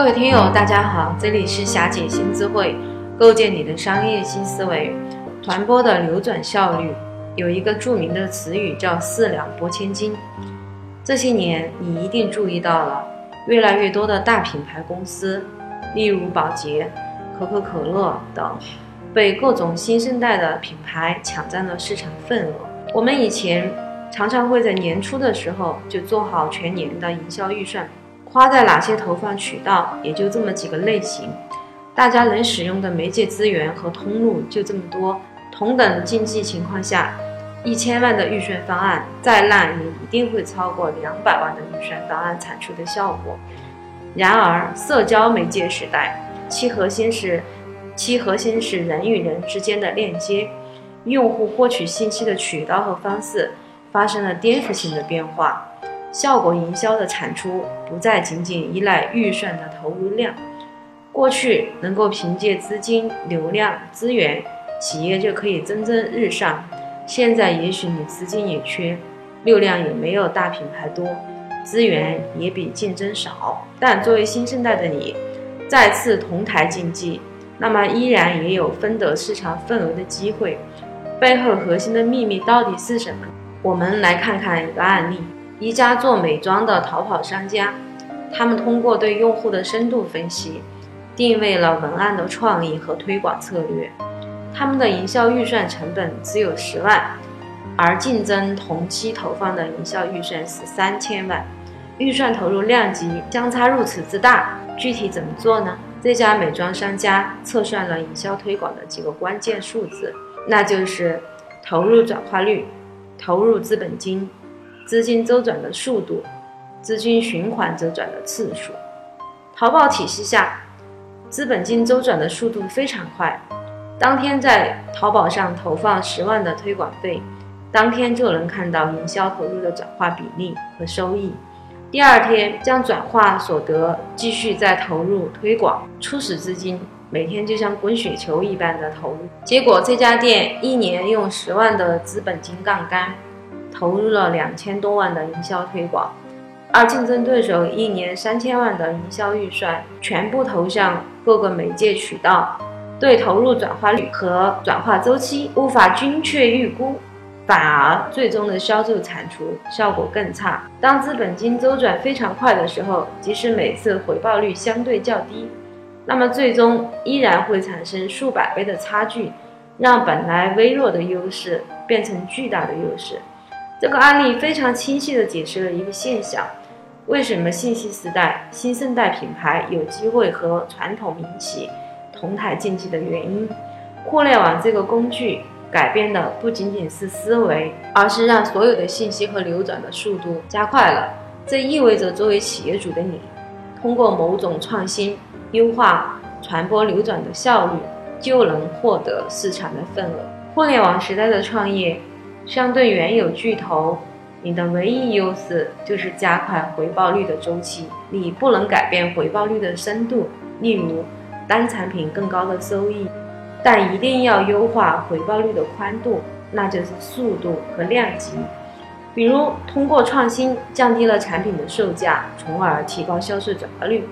各位听友，大家好，这里是霞姐新智慧，构建你的商业新思维，传播的流转效率。有一个著名的词语叫“四两拨千斤”。这些年，你一定注意到了，越来越多的大品牌公司，例如宝洁、可口可乐等，被各种新生代的品牌抢占了市场份额。我们以前常常会在年初的时候就做好全年的营销预算。花在哪些投放渠道，也就这么几个类型，大家能使用的媒介资源和通路就这么多。同等经济情况下，一千万的预算方案再烂，也一定会超过两百万的预算方案产出的效果。然而，社交媒介时代，其核心是其核心是人与人之间的链接，用户获取信息的渠道和方式发生了颠覆性的变化。效果营销的产出不再仅仅依赖预算的投入量，过去能够凭借资金、流量、资源，企业就可以蒸蒸日上。现在也许你资金也缺，流量也没有大品牌多，资源也比竞争少。但作为新生代的你，再次同台竞技，那么依然也有分得市场份额的机会。背后核心的秘密到底是什么？我们来看看一个案例。一家做美妆的淘宝商家，他们通过对用户的深度分析，定位了文案的创意和推广策略。他们的营销预算成本只有十万，而竞争同期投放的营销预算是三千万，预算投入量级相差如此之大。具体怎么做呢？这家美妆商家测算了营销推广的几个关键数字，那就是投入转化率、投入资本金。资金周转的速度，资金循环周转的次数。淘宝体系下，资本金周转的速度非常快，当天在淘宝上投放十万的推广费，当天就能看到营销投入的转化比例和收益。第二天将转化所得继续再投入推广，初始资金每天就像滚雪球一般的投入。结果这家店一年用十万的资本金杠杆。投入了两千多万的营销推广，而竞争对手一年三千万的营销预算全部投向各个媒介渠道，对投入转化率和转化周期无法精确预估，反而最终的销售产出效果更差。当资本金周转非常快的时候，即使每次回报率相对较低，那么最终依然会产生数百倍的差距，让本来微弱的优势变成巨大的优势。这个案例非常清晰地解释了一个现象：为什么信息时代新生代品牌有机会和传统民企同台竞技的原因。互联网这个工具改变的不仅仅是思维，而是让所有的信息和流转的速度加快了。这意味着，作为企业主的你，通过某种创新优化传播流转的效率，就能获得市场的份额。互联网时代的创业。相对原有巨头，你的唯一优势就是加快回报率的周期。你不能改变回报率的深度，例如单产品更高的收益，但一定要优化回报率的宽度，那就是速度和量级。比如通过创新降低了产品的售价，从而提高销售转化率；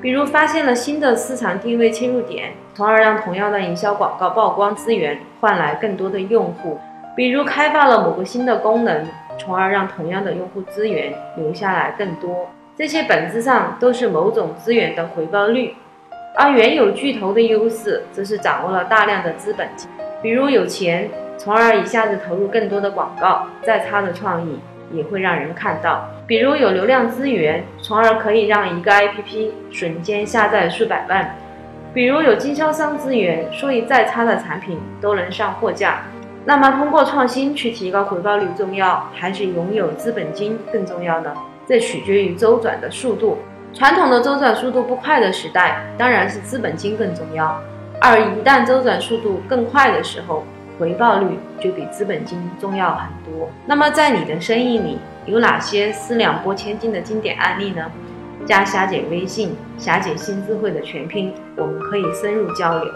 比如发现了新的市场定位切入点，从而让同样的营销广告曝光资源换来更多的用户。比如开发了某个新的功能，从而让同样的用户资源留下来更多，这些本质上都是某种资源的回报率。而原有巨头的优势，则是掌握了大量的资本，比如有钱，从而一下子投入更多的广告，再差的创意也会让人看到；比如有流量资源，从而可以让一个 APP 瞬间下载数百万；比如有经销商资源，所以再差的产品都能上货架。那么，通过创新去提高回报率重要，还是拥有资本金更重要呢？这取决于周转的速度。传统的周转速度不快的时代，当然是资本金更重要。而一旦周转速度更快的时候，回报率就比资本金重要很多。那么，在你的生意里，有哪些四两拨千斤的经典案例呢？加霞姐微信，霞姐新智慧的全拼，我们可以深入交流。